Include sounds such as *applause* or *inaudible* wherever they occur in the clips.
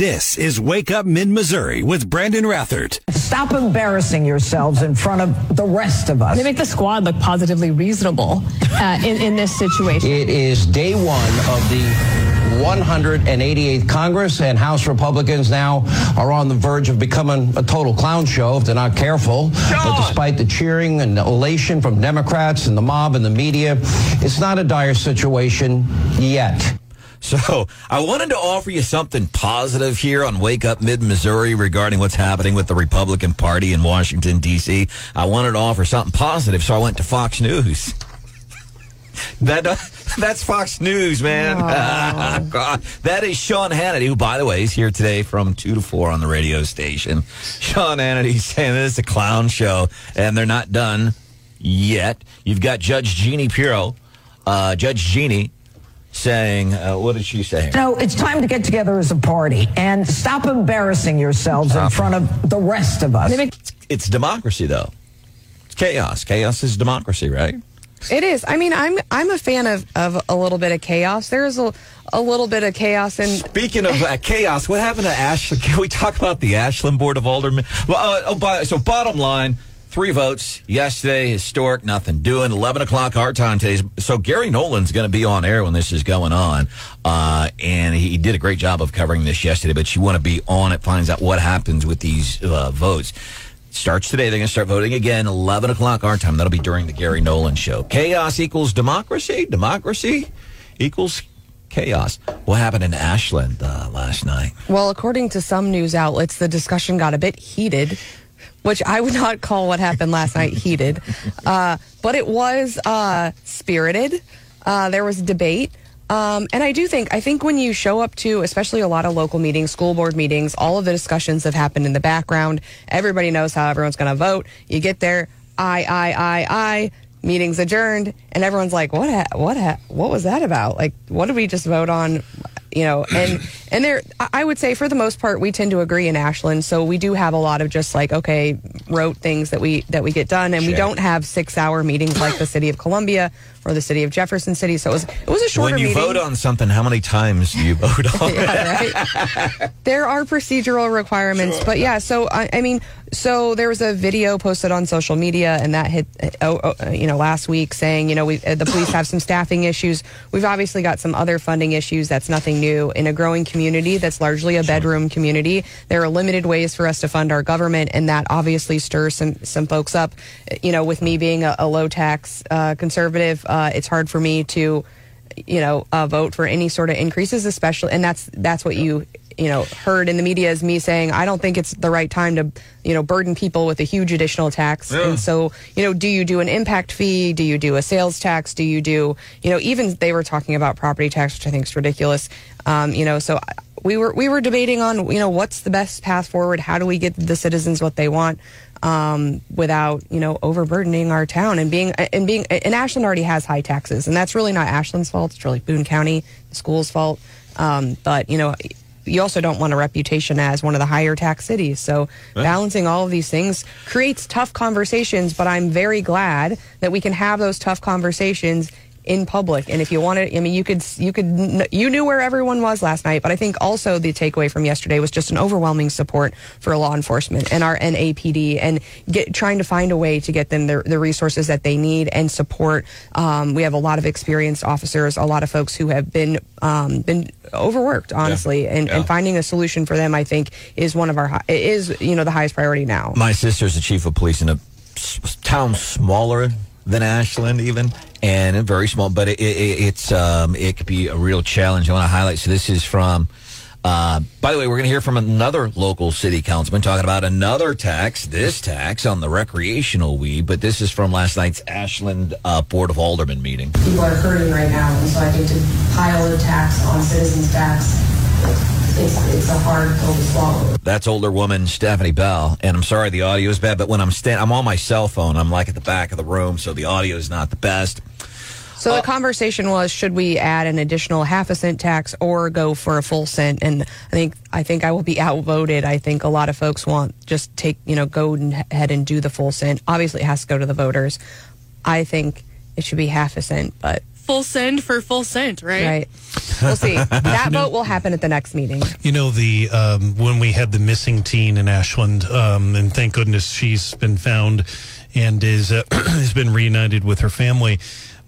This is Wake Up Mid Missouri with Brandon Rathert. Stop embarrassing yourselves in front of the rest of us. They make the squad look positively reasonable uh, in, in this situation. It is day one of the 188th Congress, and House Republicans now are on the verge of becoming a total clown show if they're not careful. But despite the cheering and elation from Democrats and the mob and the media, it's not a dire situation yet. So I wanted to offer you something positive here on Wake Up Mid Missouri regarding what's happening with the Republican Party in Washington, D.C. I wanted to offer something positive, so I went to Fox News. *laughs* that uh, *laughs* That's Fox News, man. *laughs* God. That is Sean Hannity, who, by the way, is here today from 2 to 4 on the radio station. Sean Hannity saying this is a clown show, and they're not done yet. You've got Judge Jeanine Pirro, uh, Judge Jeanine saying, uh, what did she say? No, it's time to get together as a party and stop embarrassing yourselves in front of the rest of us. It's, it's democracy, though. It's chaos. Chaos is democracy, right? It is. I mean, I'm I'm a fan of, of a little bit of chaos. There's a, a little bit of chaos. And speaking of uh, chaos, what happened to Ashland? Can we talk about the Ashland Board of Aldermen? Well, uh, oh, by, so bottom line, three votes yesterday. Historic, nothing doing. Eleven o'clock our time today. So Gary Nolan's going to be on air when this is going on, uh, and he did a great job of covering this yesterday. But you want to be on it, finds out what happens with these uh, votes starts today. They're going to start voting again, 11 o'clock our time. That'll be during the Gary Nolan show. Chaos equals democracy. Democracy equals chaos. What happened in Ashland uh, last night? Well, according to some news outlets, the discussion got a bit heated, which I would not call what happened last night heated. Uh, but it was uh, spirited. Uh, there was debate. Um, and I do think, I think when you show up to, especially a lot of local meetings, school board meetings, all of the discussions have happened in the background. Everybody knows how everyone's going to vote. You get there, I, I, I, I, meetings adjourned, and everyone's like, what, ha- what, ha- what was that about? Like, what did we just vote on? You know, and *clears throat* and there, I would say for the most part, we tend to agree in Ashland. So we do have a lot of just like okay, rote things that we that we get done, and we don't have six hour meetings like the city of Columbia or the city of Jefferson City. So it was it was a shorter. When you meeting. vote on something, how many times do you *laughs* vote on yeah, right? there are procedural requirements, sure. but yeah. So I, I, mean, so there was a video posted on social media, and that hit oh, oh, you know last week saying you know we the police have some staffing issues. We've obviously got some other funding issues. That's nothing new in a growing community that's largely a bedroom community. There are limited ways for us to fund our government, and that obviously stirs some some folks up. You know, with me being a, a low tax uh, conservative, uh, it's hard for me to you know uh, vote for any sort of increases, especially, and that's that's what you you know heard in the media is me saying I don't think it's the right time to you know burden people with a huge additional tax. Yeah. And so you know, do you do an impact fee? Do you do a sales tax? Do you do you know even they were talking about property tax, which I think is ridiculous. Um, you know, so we were we were debating on you know what's the best path forward. How do we get the citizens what they want? Um, without you know overburdening our town and being and being and Ashland already has high taxes and that's really not Ashland's fault. It's really Boone County, the school's fault. Um, but you know you also don't want a reputation as one of the higher tax cities. So balancing all of these things creates tough conversations, but I'm very glad that we can have those tough conversations in public. And if you wanted, I mean, you could, you could, you knew where everyone was last night. But I think also the takeaway from yesterday was just an overwhelming support for law enforcement and our NAPD and get trying to find a way to get them the, the resources that they need and support. Um, we have a lot of experienced officers, a lot of folks who have been um, been overworked, honestly, yeah. And, yeah. and finding a solution for them, I think, is one of our is you know the highest priority now. My sister's the chief of police in a town smaller than Ashland, even, and very small. But it, it, it's um, it could be a real challenge. I want to highlight. So this is from. Uh, by the way, we're going to hear from another local city councilman talking about another tax, this tax on the recreational weed, but this is from last night's Ashland uh, Board of Aldermen meeting. People are hurting right now, and so I think to pile a tax on citizens' tax it's, it's a hard pill to swallow. That's alderwoman Stephanie Bell, and I'm sorry the audio is bad, but when I'm stand, I'm on my cell phone. I'm like at the back of the room, so the audio is not the best. So uh, the conversation was: should we add an additional half a cent tax or go for a full cent? And I think I think I will be outvoted. I think a lot of folks want just take you know go ahead and do the full cent. Obviously, it has to go to the voters. I think it should be half a cent, but full send for full send, right? Right. We'll see. *laughs* that vote will happen at the next meeting. You know, the um, when we had the missing teen in Ashland, um, and thank goodness she's been found and is uh, *clears throat* has been reunited with her family.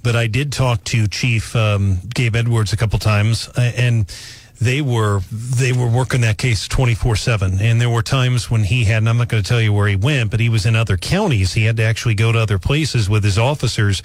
But I did talk to Chief um, Gabe Edwards a couple times, uh, and they were they were working that case 24/7 and there were times when he had and I'm not going to tell you where he went but he was in other counties he had to actually go to other places with his officers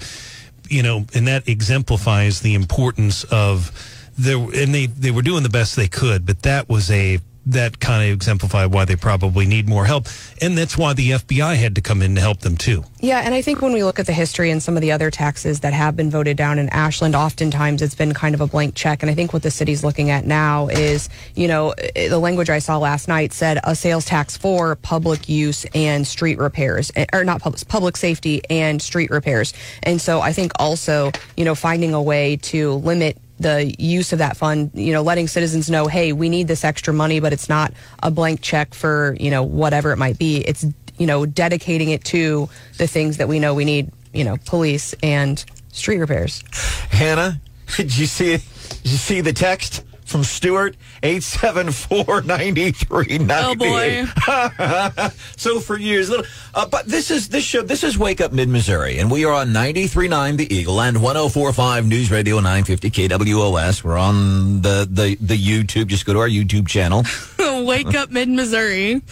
you know and that exemplifies the importance of there. and they they were doing the best they could but that was a that kind of exemplified why they probably need more help and that's why the FBI had to come in to help them too Yeah, and I think when we look at the history and some of the other taxes that have been voted down in Ashland, oftentimes it's been kind of a blank check. And I think what the city's looking at now is, you know, eh, the language I saw last night said a sales tax for public use and street repairs, eh, or not public, public safety and street repairs. And so I think also, you know, finding a way to limit the use of that fund, you know, letting citizens know, hey, we need this extra money, but it's not a blank check for, you know, whatever it might be. It's, you know, dedicating it to the things that we know we need, you know, police and street repairs. Hannah, *laughs* did you see? Did you see the text from Stuart? Eight seven four ninety three ninety. Oh boy. *laughs* so for years, little, uh, but this is this show. This is Wake Up Mid Missouri, and we are on 93.9 The Eagle and 104.5 News Radio 950 KWOS. We're on the the the YouTube. Just go to our YouTube channel. *laughs* Wake up mid Missouri.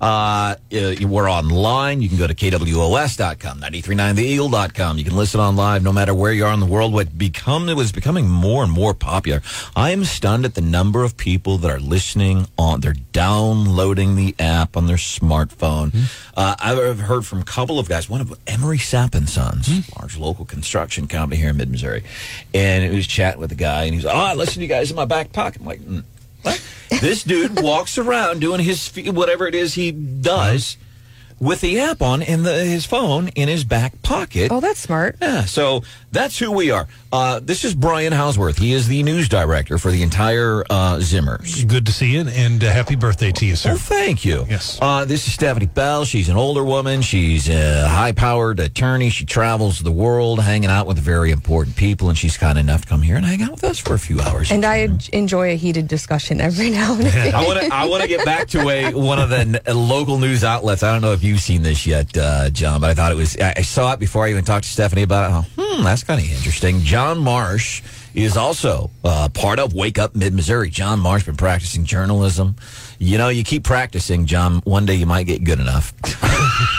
Uh, uh, we're online. You can go to KWOS.com, 939theeagle.com. You can listen on live no matter where you are in the world. What become, it was becoming more and more popular. I am stunned at the number of people that are listening on, they're downloading the app on their smartphone. Uh, I've heard from a couple of guys, one of Emery Sapp and Sons, large local construction company here in mid Missouri. And he was chatting with a guy and he's like, oh, I listen to you guys in my back pocket. I'm like, mm, what? This dude walks around doing his whatever it is he does with the app on in the, his phone in his back pocket. Oh, that's smart. Yeah, so that's who we are. Uh, this is Brian Hausworth. He is the news director for the entire uh, Zimmers. good to see you and uh, happy birthday to you sir Well, thank you. Yes. Uh, this is Stephanie Bell. She's an alderwoman. She's a high powered attorney. She travels the world hanging out with very important people, and she's kind enough to come here and hang out with us for a few hours. And I enjoy a heated discussion every now and *laughs* then. I want to. I want to get back to a one of the n- local news outlets. I don't know if you've seen this yet, uh, John, but I thought it was. I saw it before I even talked to Stephanie about it. Oh, hmm, that's kind of interesting. John Marsh is also uh, part of Wake Up Mid Missouri. John Marsh been practicing journalism. You know, you keep practicing, John. One day you might get good enough.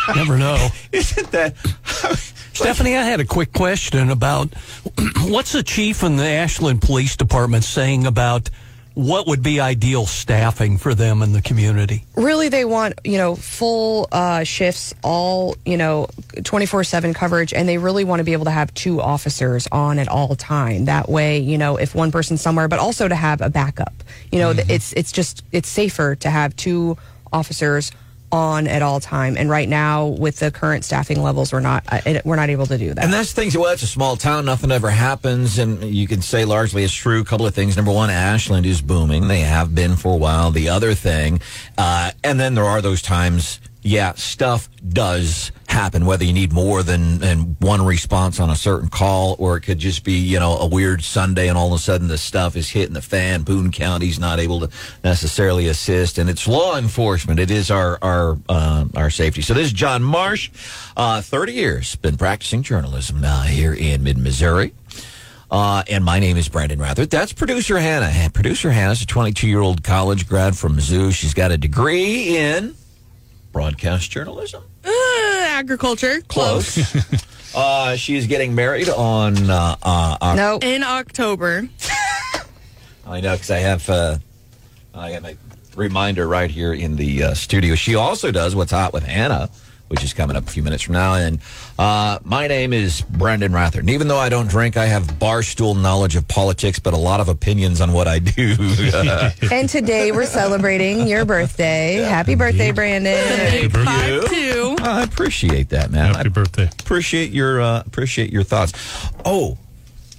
*laughs* Never know. *laughs* Isn't that? *laughs* Stephanie, I had a quick question about *clears throat* what's the chief in the Ashland Police Department saying about what would be ideal staffing for them in the community? really they want you know full uh, shifts all you know 24-7 coverage and they really want to be able to have two officers on at all time. That way you know if one person's somewhere but also to have a backup. You know th it's it's just it's safer to have two officers on at all time and right now with the current staffing levels we're not uh, we're not able to do that And that's things. Well, it's a small town. Nothing ever happens, and you can say largely it's true. A couple of things. Number one, Ashland is booming. They have been for a while. The other thing, uh, and then there are those times. Yeah, stuff does happen. Whether you need more than, than one response on a certain call, or it could just be you know a weird Sunday, and all of a sudden the stuff is hitting the fan. Boone County's not able to necessarily assist, and it's law enforcement. It is our our uh, our safety. So this is John Marsh, uh, thirty years, been practicing journalism now here in mid Missouri. Uh, and my name is Brandon Rather. That's producer Hannah. Producer Hannah's a 22 year old college grad from Mizzou. She's got a degree in broadcast journalism. Uh, agriculture. Close. *laughs* uh, she is getting married on. Uh, uh, Oc- no In October. *laughs* I know because I have. Uh, I have a reminder right here in the uh, studio. She also does what's hot with Hannah, which is coming up a few minutes from now. And uh, my name is Brendan Rather. And even though I don't drink, I have barstool knowledge of politics, but a lot of opinions on what I do. *laughs* and today we're celebrating your birthday happy birthday brandon Big five two. I appreciate that, man. happy I birthday appreciate your uh, appreciate your thoughts. Oh,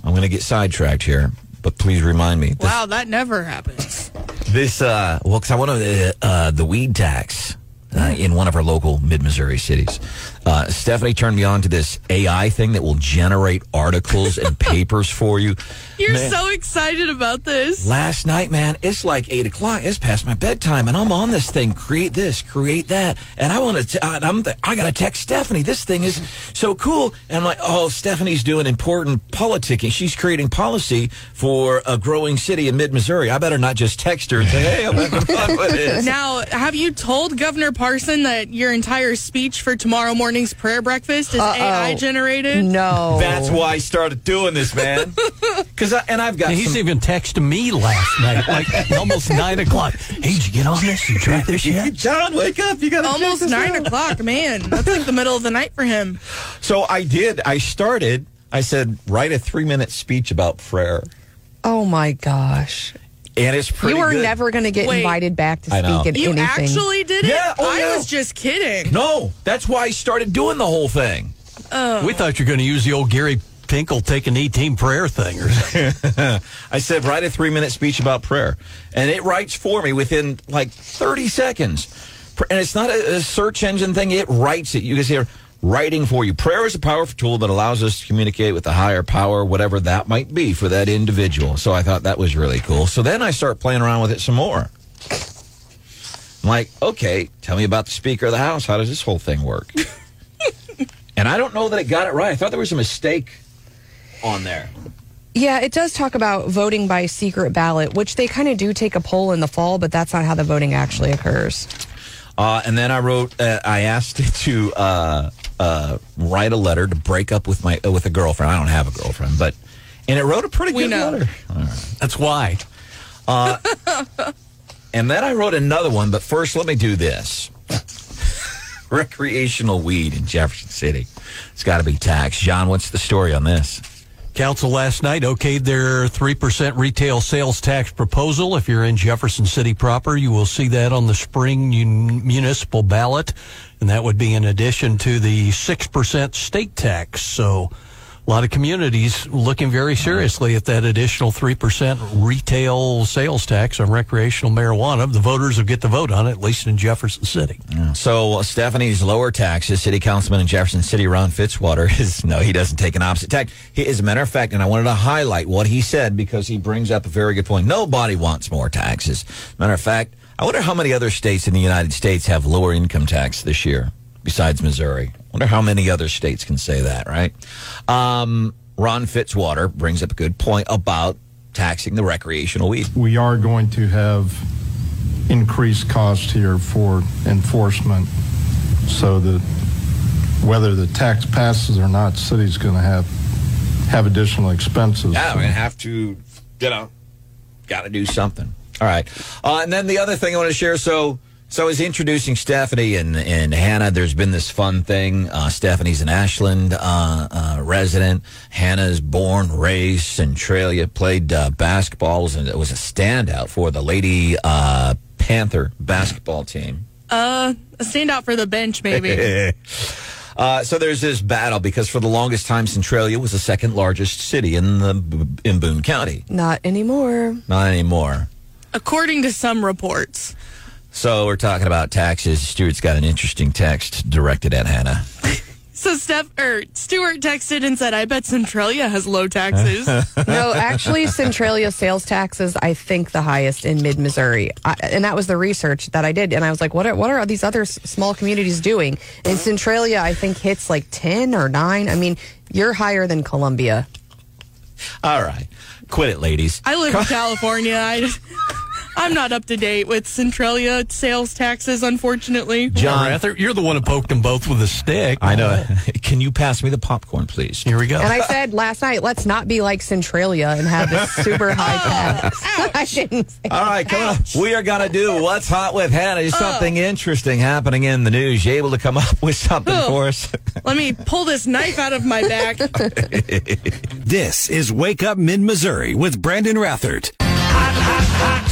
I'm going to get sidetracked here, but please remind me. This, Wow, that never happens. this uh, well, because I want to uh, uh, the weed tax. Uh, in one of our local mid Missouri cities. Uh, Stephanie turned me on to this AI thing that will generate articles and *laughs* papers for you. You're Man. so excited about this. Last night, man, it's like eight o'clock. It's past my bedtime, and I'm on this thing. Create this, create that, and I want to. I'm. Th- I got to text Stephanie. This thing is so cool, and I'm like, oh, Stephanie's doing important politicking. She's creating policy for a growing city in mid Missouri. I better not just text her and say, hey, I'm having fun with this. Now, have you told Governor Parson that your entire speech for tomorrow morning's prayer breakfast is AI generated? No. That's why I started doing this, man. *laughs* Because and I've got. He's some- even texted me last night, like almost nine o'clock. Hey, did you get on this? You tried this yet? *laughs* John, wake up! You got to Almost nine o'clock, man. That's like the middle of the night for him. So I did. I started. I said, write a three minute speech about prayer. Oh my gosh. And it's pretty you are good. never going to get Wait. invited back to I know. speak at You anything. actually did it? Yeah, oh, I yeah. was just kidding. No, that's why I started doing the whole thing. Oh. We thought you were going to use the old Gary Pinkel take an 18 prayer thing or something. *laughs* I said, write a three minute speech about prayer. And it writes for me within like 30 seconds. And it's not a, a search engine thing, it writes it. You can hear writing for you. Prayer is a powerful tool that allows us to communicate with the higher power, whatever that might be for that individual. So I thought that was really cool. So then I start playing around with it some more. I'm like, okay, tell me about the Speaker of the House. How does this whole thing work? *laughs* and I don't know that it got it right. I thought there was a mistake on there. Yeah, it does talk about voting by secret ballot, which they kind of do take a poll in the fall, but that's not how the voting actually occurs. Uh, and then I wrote, uh, I asked it to uh, uh, write a letter to break up with my uh, with a girlfriend. I don't have a girlfriend, but and it wrote a pretty We good know. letter. That's why. And then I wrote another one, but first let me do this. *laughs* Recreational weed in Jefferson City. It's got to be taxed. John, what's the story on this? Council last night okayed their 3% retail sales tax proposal. If you're in Jefferson City proper, you will see that on the spring municipal ballot. And that would be in addition to the 6% state tax. So a lot of communities looking very seriously at that additional 3% retail sales tax on recreational marijuana. The voters will get to vote on it, at least in Jefferson City. So uh, Stephanie's lower taxes. City Councilman in Jefferson City, Ron Fitzwater, *laughs* is no, he doesn't take an opposite tax. He, as a matter of fact, and I wanted to highlight what he said because he brings up a very good point. Nobody wants more taxes. Matter of fact, I wonder how many other states in the United States have lower income tax this year besides Missouri. Wonder how many other states can say that, right? Um, Ron Fitzwater brings up a good point about taxing the recreational weed. we are going to have increased cost here for enforcement so that whether the tax passes or not, city's going to have have additional expenses. Yeah, we're gonna have to, you know, got to do something. All right, uh, and then the other thing I want to share. So, so I was introducing Stephanie and and Hannah. There's been this fun thing. Uh, Stephanie's an Ashland uh, uh, resident. Hannah's born, raised Centralia, played uh, basketball, and it was a standout for the Lady uh, Panther basketball team. Uh, a standout for the bench, maybe. *laughs* Uh, so there's this battle because for the longest time, Centralia was the second largest city in the in Boone County. Not anymore. Not anymore. According to some reports. So we're talking about taxes. Stuart's got an interesting text directed at Hannah. So Steph or Stuart texted and said, "I bet Centralia has low taxes." *laughs* No, actually, Centralia sales tax is, I think, the highest in mid Missouri. And that was the research that I did. And I was like, what are, what are these other s- small communities doing? And Centralia, I think, hits like 10 or 9. I mean, you're higher than Columbia. All right, quit it, ladies. I live in California. I, *laughs* I'm not up to date with Centralia sales taxes, unfortunately. John, Rather, you're the one who poked them both with a stick. I know. *laughs* Can you pass me the popcorn, please? Here we go. And I said last night, let's not be like Centralia and have this super high *laughs* oh, tax. *laughs* I didn't say All right, come on. We are going to do What's Hot with Hannah. There's oh. something interesting happening in the news. You able to come up with something Oh. for us? Let me pull this knife out of my back. This is Wake Up Mid Missouri with Brandon Rathert.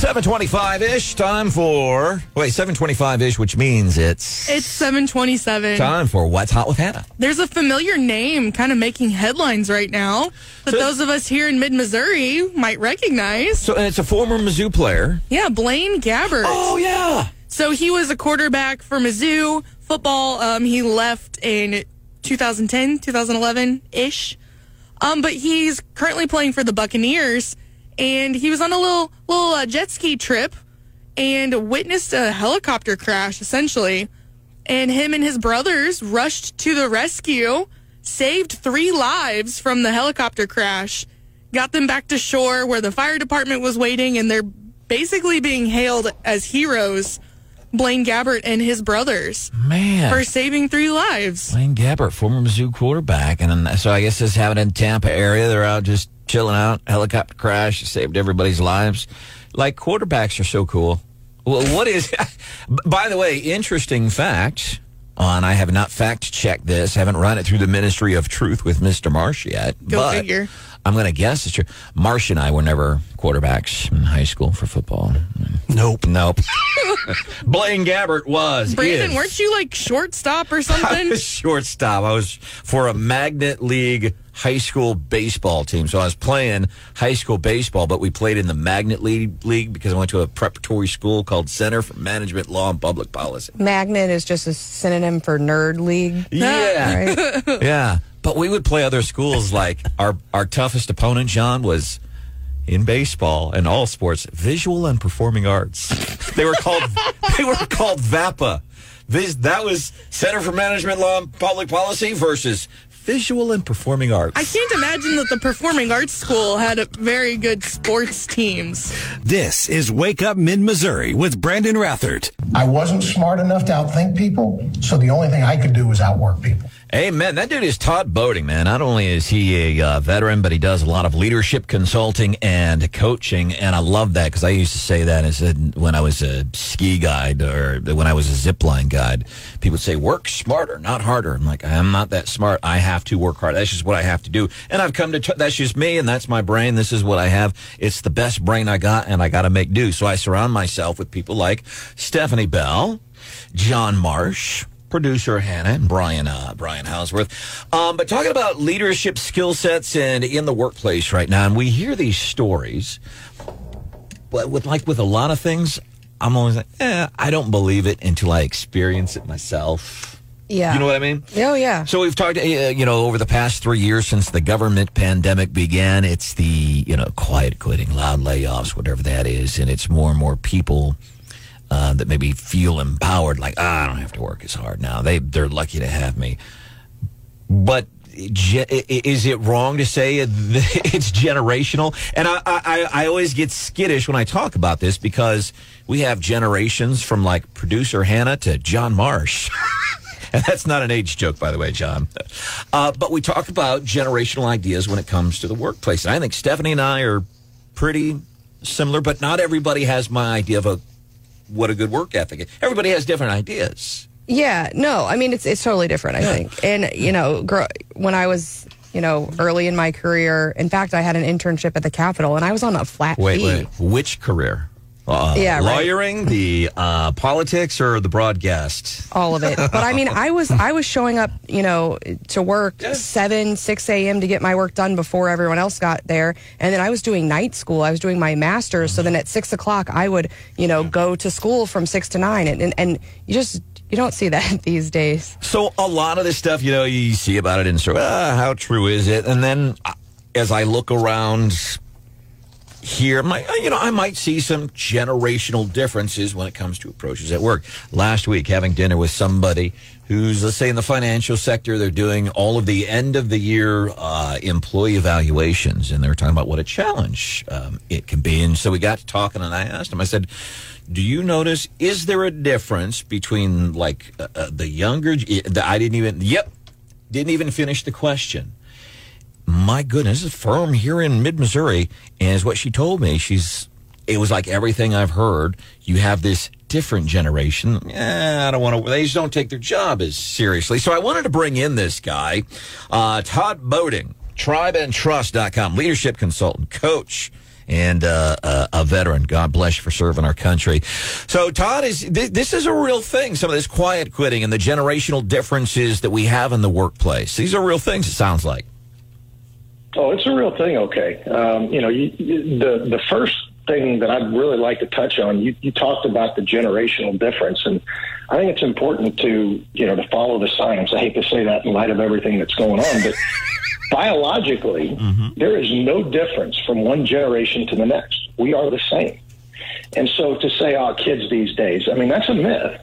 725-ish, time for... Wait, 725-ish, which means it's... It's 727. Time for What's Hot with Hannah. There's a familiar name kind of making headlines right now that So- those of us here in mid Missouri might recognize. So, and it's a former Mizzou player. Yeah, Blaine Gabbert. Oh, yeah. So he was a quarterback for Mizzou football. Um, he left in 2010, 2011 ish. Um, but he's currently playing for the Buccaneers, and he was on a little little uh, jet ski trip and witnessed a helicopter crash essentially. And him and his brothers rushed to the rescue, saved three lives from the helicopter crash, got them back to shore where the fire department was waiting, and they're basically being hailed as heroes. Blaine Gabbert and his brothers Man. for saving three lives. Blaine Gabbert, former Mizzou quarterback. And so I guess this happened in Tampa area. They're out just chilling out. Helicopter crash saved everybody's lives. Like quarterbacks are so cool. Well, what is, *laughs* by the way, interesting fact. On, I have not fact checked this. Haven't run it through the Ministry of Truth with Mr. Marsh yet. Go but figure. I'm going to guess it's true. Marsh and I were never quarterbacks in high school for football. Nope. Nope. *laughs* Blaine Gabbert was. Brandon, is. weren't you like shortstop or *laughs* I something? was shortstop. I was for a Magnet League high school baseball team. So I was playing high school baseball, but we played in the Magnet League, League because I went to a preparatory school called Center for Management Law and Public Policy. Magnet is just a synonym for nerd league. Yeah. Right? *laughs* Yeah. But we would play other schools like our our toughest opponent, John, was in baseball and all sports, visual and performing arts. They were called *laughs* they were called VAPA. This that was Center for Management Law and Public Policy versus visual and performing arts. I can't imagine that the performing arts school had a very good sports teams. This is Wake Up Mid Missouri with Brandon Rathert. I wasn't smart enough to outthink people, so the only thing I could do was outwork people. Amen. That dude is Todd Boating, man. Not only is he a uh, veteran, but he does a lot of leadership consulting and coaching. And I love that because I used to say that as a, when I was a ski guide or when I was a zip line guide. People would say, work smarter, not harder. I'm like, I'm not that smart. I have to work hard. That's just what I have to do. And I've come to, t- that's just me and that's my brain. This is what I have. It's the best brain I got and I got to make do. So I surround myself with people like Stephanie Bell, John Marsh, producer Hannah and Brian uh, Brian Hausworth. Um, but talking about leadership skill sets and in the workplace right now, and we hear these stories, but with like with a lot of things, I'm always like, eh, I don't believe it until I experience it myself. Yeah. You know what I mean? Oh, yeah. So we've talked, uh, you know, over the past three years since the government pandemic began, it's the, you know, quiet quitting, loud layoffs, whatever that is. And it's more and more people uh, that maybe feel empowered, like, ah, I don't have to work as hard now. They, they're lucky to have me. But is it wrong to say *laughs* it's generational? And I, I, I always get skittish when I talk about this because we have generations from like producer Hannah to John Marsh. *laughs* And that's not an age joke, by the way, John. Uh, but we talk about generational ideas when it comes to the workplace. And I think Stephanie and I are pretty similar, but not everybody has my idea of a what a good work ethic. Everybody has different ideas. Yeah, no, I mean it's it's totally different. I think, and you know, gr- when I was you know early in my career, in fact, I had an internship at the Capitol, and I was on a flat Wait, fee. wait. Which career? Uh, Yeah, right. lawyering, the uh, politics, or the broadcast? all of it. But I mean, I was I was showing up, you know, to work seven six a.m. to get my work done before everyone else got there, and then I was doing night school. I was doing my master's, so then at six o'clock I would, you know, go to school from six to nine, and and, and you just you don't see that *laughs* these days. So a lot of this stuff, you know, you see about it in sort of, ah, how true is it? And then uh, as I look around here, my, you know, I might see some generational differences when it comes to approaches at work. Last week, having dinner with somebody who's, let's say, in the financial sector, they're doing all of the end of the year uh, employee evaluations, and they were talking about what a challenge um, it can be. And so we got to talking, and I asked him, I said, do you notice, is there a difference between like uh, uh, the younger, I didn't even, yep, didn't even finish the question. My goodness, this firm here in mid Missouri, and is what she told me. She's, it was like everything I've heard. You have this different generation. Eh, I don't want to, they just don't take their job as seriously. So I wanted to bring in this guy, uh, Todd Boating, tribeandtrust.com, leadership consultant, coach and uh, uh, a veteran. God bless you for serving our country. So, Todd, is th- this is a real thing? Some of this quiet quitting and the generational differences that we have in the workplace. These are real things. It sounds like. Oh, it's a real thing. Okay, um, you know, you, you, the the first thing that I'd really like to touch on. You, you talked about the generational difference, and I think it's important to you know to follow the science. I hate to say that in light of everything that's going on, but *laughs* biologically, there is no difference from one generation to the next. We are the same. And so to say, oh, kids these days, I mean, that's a myth.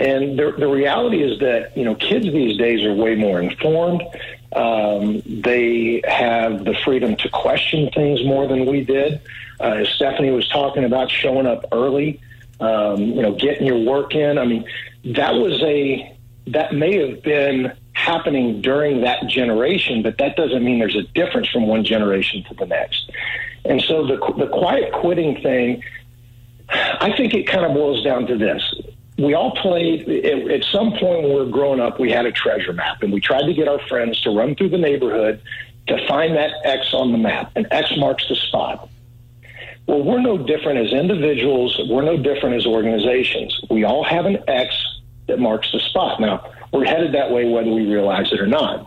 And the, the reality is that, you know, kids these days are way more informed. Um, they have the freedom to question things more than we did. Uh, as Stephanie was talking about showing up early, um, you know, getting your work in. I mean, that was a, that may have been happening during that generation, but that doesn't mean there's a difference from one generation to the next. And so the, the quiet quitting thing, I think it kind of boils down to this. We all played, at, at some point when we were growing up, we had a treasure map, and we tried to get our friends to run through the neighborhood to find that X on the map, and X marks the spot. Well, we're no different as individuals, we're no different as organizations. We all have an X that marks the spot. Now, we're headed that way whether we realize it or not.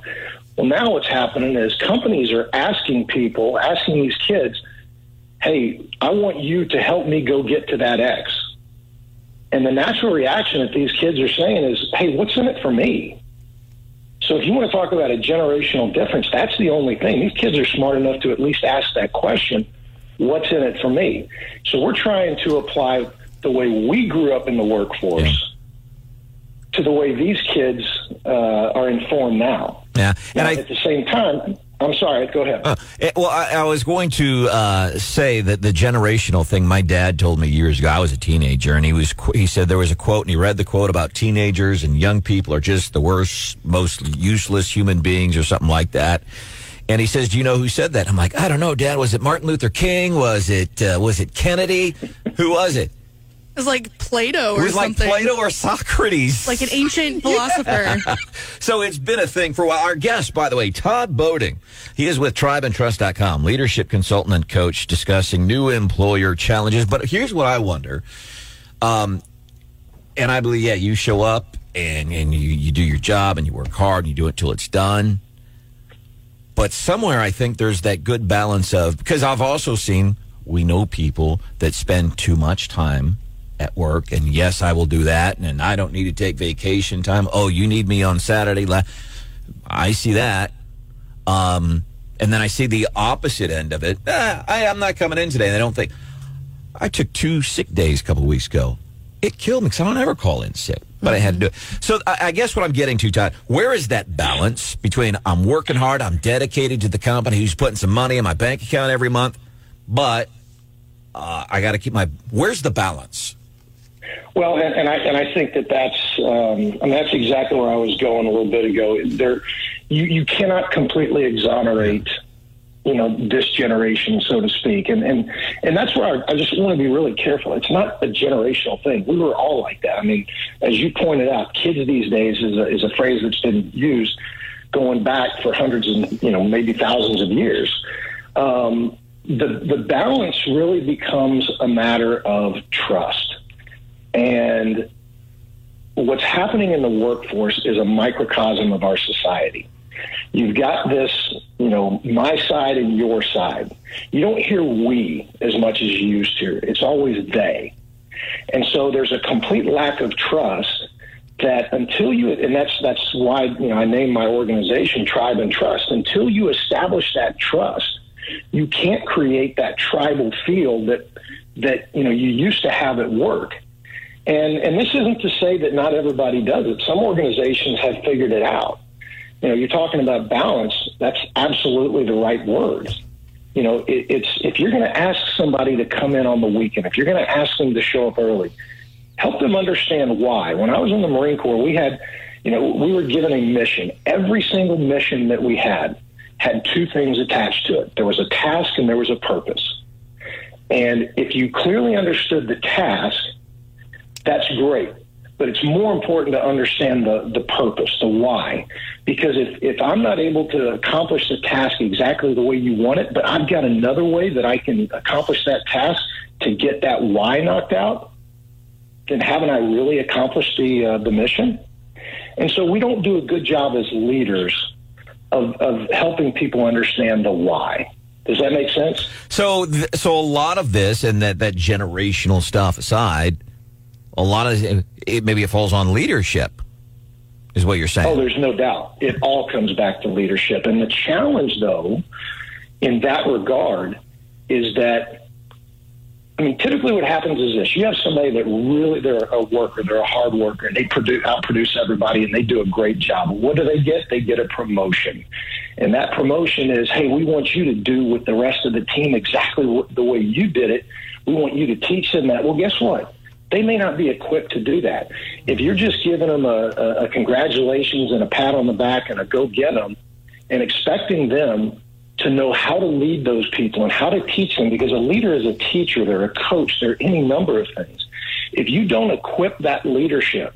Well, now what's happening is companies are asking people, asking these kids, hey, I want you to help me go get to that X. And the natural reaction that these kids are saying is, hey, what's in it for me? So if you want to talk about a generational difference, that's the only thing. These kids are smart enough to at least ask that question, what's in it for me? So we're trying to apply the way we grew up in the workforce to the way these kids uh, are informed now. Yeah. And at the same time, I'm sorry, go ahead. Uh, it- well, I, I was going to uh, say that the generational thing. My dad told me years ago. I was a teenager, and he was he said there was a quote, and he read the quote about teenagers and young people are just the worst, most useless human beings, or something like that. And he says, "Do you know who said that?" I'm like, "I don't know, Dad. Was it Martin Luther King? Was it uh, was it Kennedy? who was it? It was like Plato It or was like something. Plato or Socrates." Like an ancient *laughs* *laughs* philosopher. So it's been a thing for a while. Our guest, by the way, Todd Boding. He is with tribeandtrust.com, leadership consultant and coach discussing new employer challenges. But here's what I wonder. Um, and I believe, yeah, you show up and, and you, you do your job and you work hard and you do it till it's done. But somewhere I think there's that good balance of, because I've also seen, we know people that spend too much time at work. And yes, I will do that. And I don't need to take vacation time. Oh, you need me on Saturday. I see that. Um, and then I see the opposite end of it. Ah, I, I'm not coming in today. And I don't think. I took two sick days a couple weeks ago. It killed me because I don't ever call in sick, but I had to do it. So I, I guess what I'm getting to, Todd, where is that balance between I'm working hard, I'm dedicated to the company who's putting some money in my bank account every month, but uh, I got to keep my. Where's the balance? Well, and, and I and I think that that's um, and that's exactly where I was going a little bit ago. There, you you cannot completely exonerate, you know, this generation, so to speak, and and and that's where I, I just want to be really careful. It's not a generational thing. We were all like that. I mean, as you pointed out, kids these days is a, is a phrase that's been used going back for hundreds and you know maybe thousands of years. Um, the the balance really becomes a matter of trust. And what's happening in the workforce is a microcosm of our society. You've got this, you know, my side and your side. You don't hear we as much as you used to. It's always they. And so there's a complete lack of trust that until you, and that's, that's why, you know, I named my organization Tribe and Trust. Until you establish that trust, you can't create that tribal feel that, that, you know, you used to have at work. And and this isn't to say that not everybody does it. Some organizations have figured it out. You know, you're talking about balance. That's absolutely the right word. You know, it, it's if you're going to ask somebody to come in on the weekend, if you're going to ask them to show up early, help them understand why. When I was in the Marine Corps, we had, you know, we were given a mission. Every single mission that we had had two things attached to it. There was a task and there was a purpose. And if you clearly understood the task, that's great. But it's more important to understand the, the purpose, the why. Because if, if I'm not able to accomplish the task exactly the way you want it, but I've got another way that I can accomplish that task to get that why knocked out, then haven't I really accomplished the, uh, the mission? And so we don't do a good job as leaders of, of helping people understand the why. Does that make sense? So, th- so a lot of this and that that generational stuff aside, a lot of it, maybe it falls on leadership, is what you're saying. Oh, there's no doubt. It all comes back to leadership. And the challenge, though, in that regard, is that, I mean, typically what happens is this you have somebody that really, they're a worker, they're a hard worker, and they produce, outproduce everybody, and they do a great job. What do they get? They get a promotion. And that promotion is, hey, we want you to do with the rest of the team exactly the way you did it. We want you to teach them that. Well, guess what? They may not be equipped to do that. If you're just giving them a, a, a congratulations and a pat on the back and a go get them and expecting them to know how to lead those people and how to teach them because a leader is a teacher, they're a coach, they're any number of things. If you don't equip that leadership,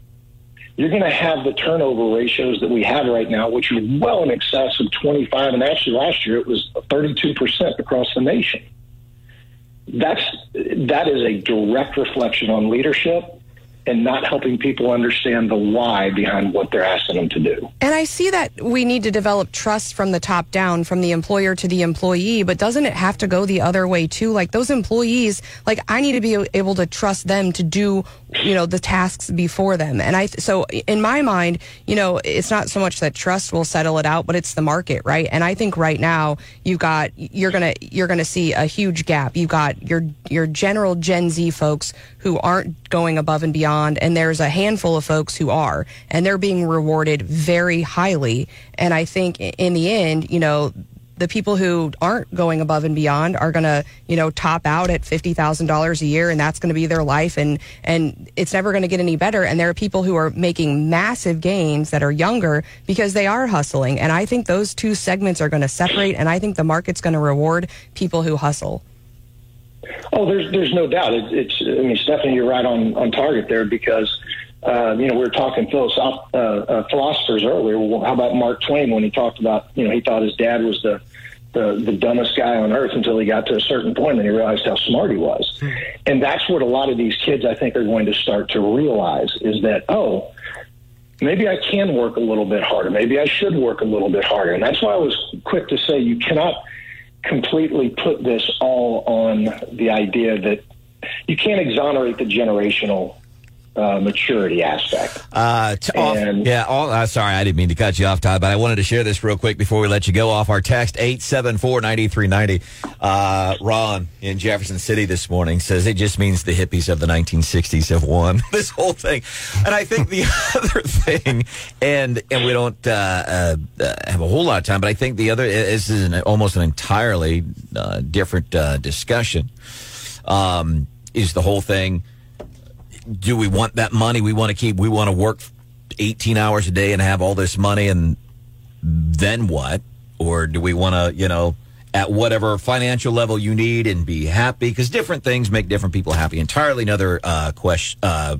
you're going to have the turnover ratios that we have right now, which are well in excess of 25. And actually, last year it was 32% across the nation. That's that is a direct reflection on leadership and not helping people understand the why behind what they're asking them to do. And I see that we need to develop trust from the top down, from the employer to the employee, but doesn't it have to go the other way too? Like those employees, like I need to be able to trust them to do, you know, the tasks before them. And I, so in my mind, you know, it's not so much that trust will settle it out, but it's the market, right? And I think right now you've got, you're going to, you're going to see a huge gap. You've got your, your general Gen Z folks who aren't going above and beyond. And there's a handful of folks who are, and they're being rewarded very highly. And I think in the end, you know, the people who aren't going above and beyond are going to, you know, top out at $50,000 a year and that's going to be their life and and it's never going to get any better and there are people who are making massive gains that are younger because they are hustling and I think those two segments are going to separate and I think the market's going to reward people who hustle. Oh, there's there's no doubt. It, it's I mean, Stephanie, you're right on on target there because uh, you know we were talking philosoph- uh, uh, philosophers earlier. Well, how about Mark Twain when he talked about you know he thought his dad was the the, the dumbest guy on earth until he got to a certain point and he realized how smart he was. And that's what a lot of these kids I think are going to start to realize is that oh maybe I can work a little bit harder. Maybe I should work a little bit harder. And that's why I was quick to say you cannot completely put this all on the idea that you can't exonerate the generational uh, maturity aspect. Uh, off, yeah, all, uh, sorry, I didn't mean to cut you off, Todd, but I wanted to share this real quick before we let you go off our text 874-9390. Uh, Ron in Jefferson City this morning says it just means the hippies of the 1960s have won *laughs* this whole thing. And I think the *laughs* other thing, and and we don't uh, uh, have a whole lot of time, but I think the other this is an, almost an entirely uh, different uh, discussion. Um, is the whole thing? Do we want that money we want to keep? We want to work 18 hours a day and have all this money and then what? Or do we want to, you know, at whatever financial level you need and be happy? Because different things make different people happy. Entirely another uh, question. Uh,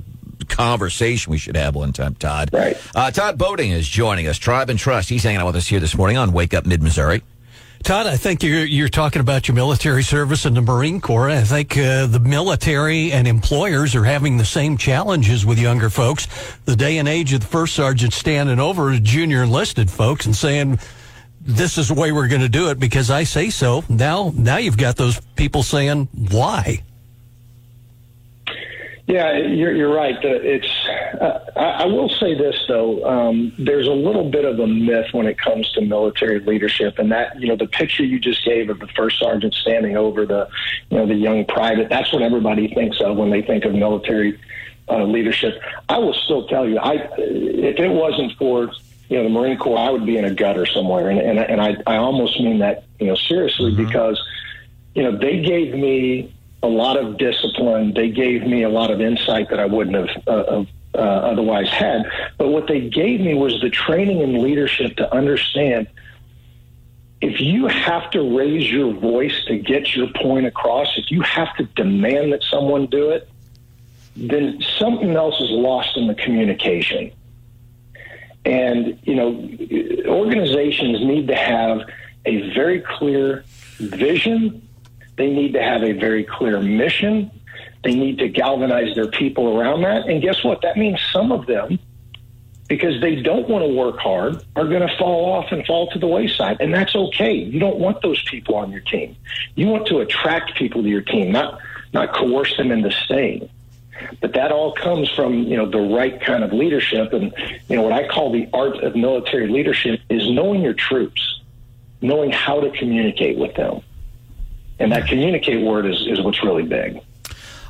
conversation we should have one time, Todd. Right. Uh, Todd Boating is joining us. Tribe and Trust. He's hanging out with us here this morning on Wake Up Mid Missouri. Todd, I think you're you're talking about your military service and the Marine Corps. I think uh, the military and employers are having the same challenges with younger folks. The day and age of the first sergeant standing over junior enlisted folks and saying, "This is the way we're going to do it because I say so." Now, now you've got those people saying, "Why?" Yeah, you're, you're right. Uh, It's. Uh, I, I will say this though. Um, there's a little bit of a myth when it comes to military leadership, and that you know the picture you just gave of the first sergeant standing over the, you know, the young private. That's what everybody thinks of when they think of military uh, leadership. I will still tell you, I if it wasn't for you know the Marine Corps, I would be in a gutter somewhere, and and, and I I almost mean that you know seriously because you know they gave me a lot of discipline. They gave me a lot of insight that I wouldn't have uh, uh, otherwise had. But what they gave me was the training and leadership to understand if you have to raise your voice to get your point across, if you have to demand that someone do it, then something else is lost in the communication. And, you know, organizations need to have a very clear vision they need to have a very clear mission. They need to galvanize their people around that. And guess what? That means some of them because they don't want to work hard are going to fall off and fall to the wayside. And that's okay. You don't want those people on your team. You want to attract people to your team, not, not coerce them into staying. But that all comes from, you know, the right kind of leadership. And, you know, what I call the art of military leadership is knowing your troops, knowing how to communicate with them. And that communicate word is, is what's really big.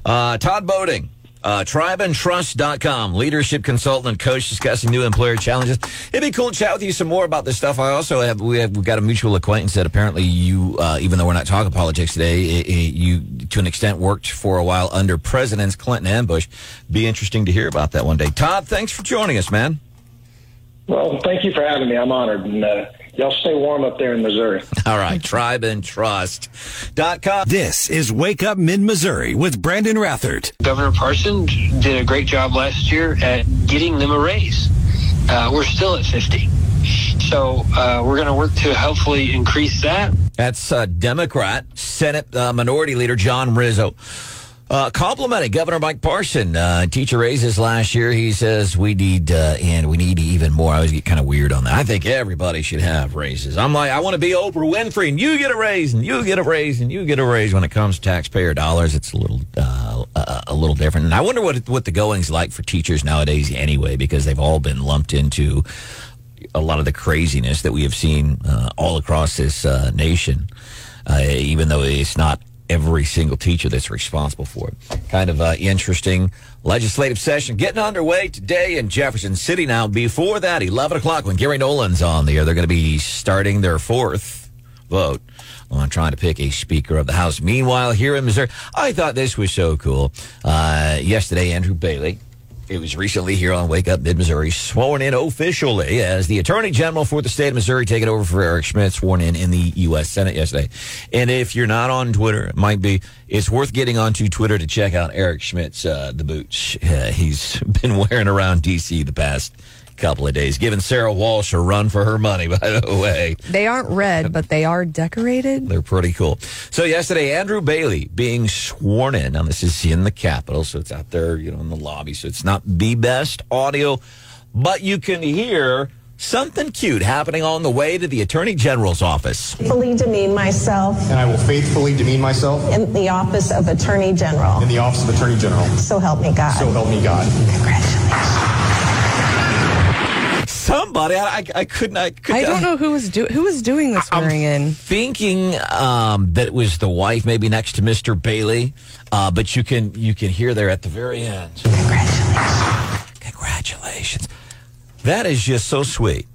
Uh, Todd Boating, uh, tribeandtrust.com, leadership consultant and coach discussing new employer challenges. It'd be cool to chat with you some more about this stuff. I also have, we have, we've got a mutual acquaintance that apparently you, uh, even though we're not talking politics today, it, it, you, to an extent, worked for a while under Presidents Clinton and Bush. Be interesting to hear about that one day. Todd, thanks for joining us, man. Well, thank you for having me. I'm honored. And, uh, Y'all stay warm up there in Missouri. *laughs* All right, tribeandtrust.com. This is Wake Up Mid Missouri with Brandon Rathert. Governor Parson did a great job last year at getting them a raise. Uh, we're still at 50. So uh, we're going to work to hopefully increase that. That's uh, Democrat Senate uh, Minority Leader John Rizzo. Uh, complimenting Governor Mike Parson. Uh, teacher raises last year. He says we need, uh, and we need even more. I always get kind of weird on that. I think everybody should have raises. I'm like, I want to be Oprah Winfrey, and you get a raise, and you get a raise, and you get a raise. When it comes to taxpayer dollars, it's a little, uh, a, little different. And I wonder what what the going's like for teachers nowadays, anyway, because they've all been lumped into a lot of the craziness that we have seen uh, all across this uh, nation. even though it's not every single teacher that's responsible for it. Kind of uh, interesting legislative session getting underway today in Jefferson City. Now, before that, 11 o'clock when Gary Nolan's on the air, they're going to be starting their fourth vote on trying to pick a Speaker of the House. Meanwhile, here in Missouri, I thought this was so cool. Uh, yesterday, Andrew Bailey it was recently here on Wake Up Mid Missouri, sworn in officially as the Attorney General for the state of Missouri, taking over for Eric Schmitt, sworn in in the U.S. Senate yesterday. And if you're not on Twitter, it might be, it's worth getting onto Twitter to check out Eric Schmitt's, uh, the boots uh, *laughs* he's been wearing around D.C. the past couple of days, giving Sarah Walsh a run for her money, *laughs* by the way. They aren't red, but they are decorated. They're pretty cool. So yesterday, Andrew Bailey being sworn in. Now, this is in the Capitol, so it's out there, you know, in the lobby. So it's not the best audio, but you can hear something cute happening on the way to the Attorney General's office. Faithfully demean myself. And I will faithfully demean myself. In the office of Attorney General. In the office of Attorney General. So help me God. So help me God. Congratulations somebody. I, I, I couldn't. I, couldn't, I don't *laughs* know who was do who was doing the swearing I'm in. Thinking um, that it was the wife, maybe next to Mr. Bailey, uh, but you can you can hear there at the very end. Congratulations! Congratulations! That is just so sweet.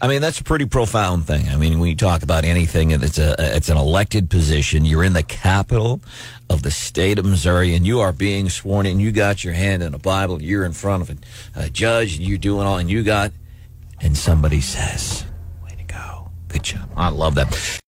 I mean, that's a pretty profound thing. I mean, when you talk about anything, it's a it's an elected position. You're in the capital of the state of Missouri, and you are being sworn in. You got your hand in a Bible. You're in front of a, a judge, and you're doing all, and you got, and somebody says, "Way to go, good job." I love that.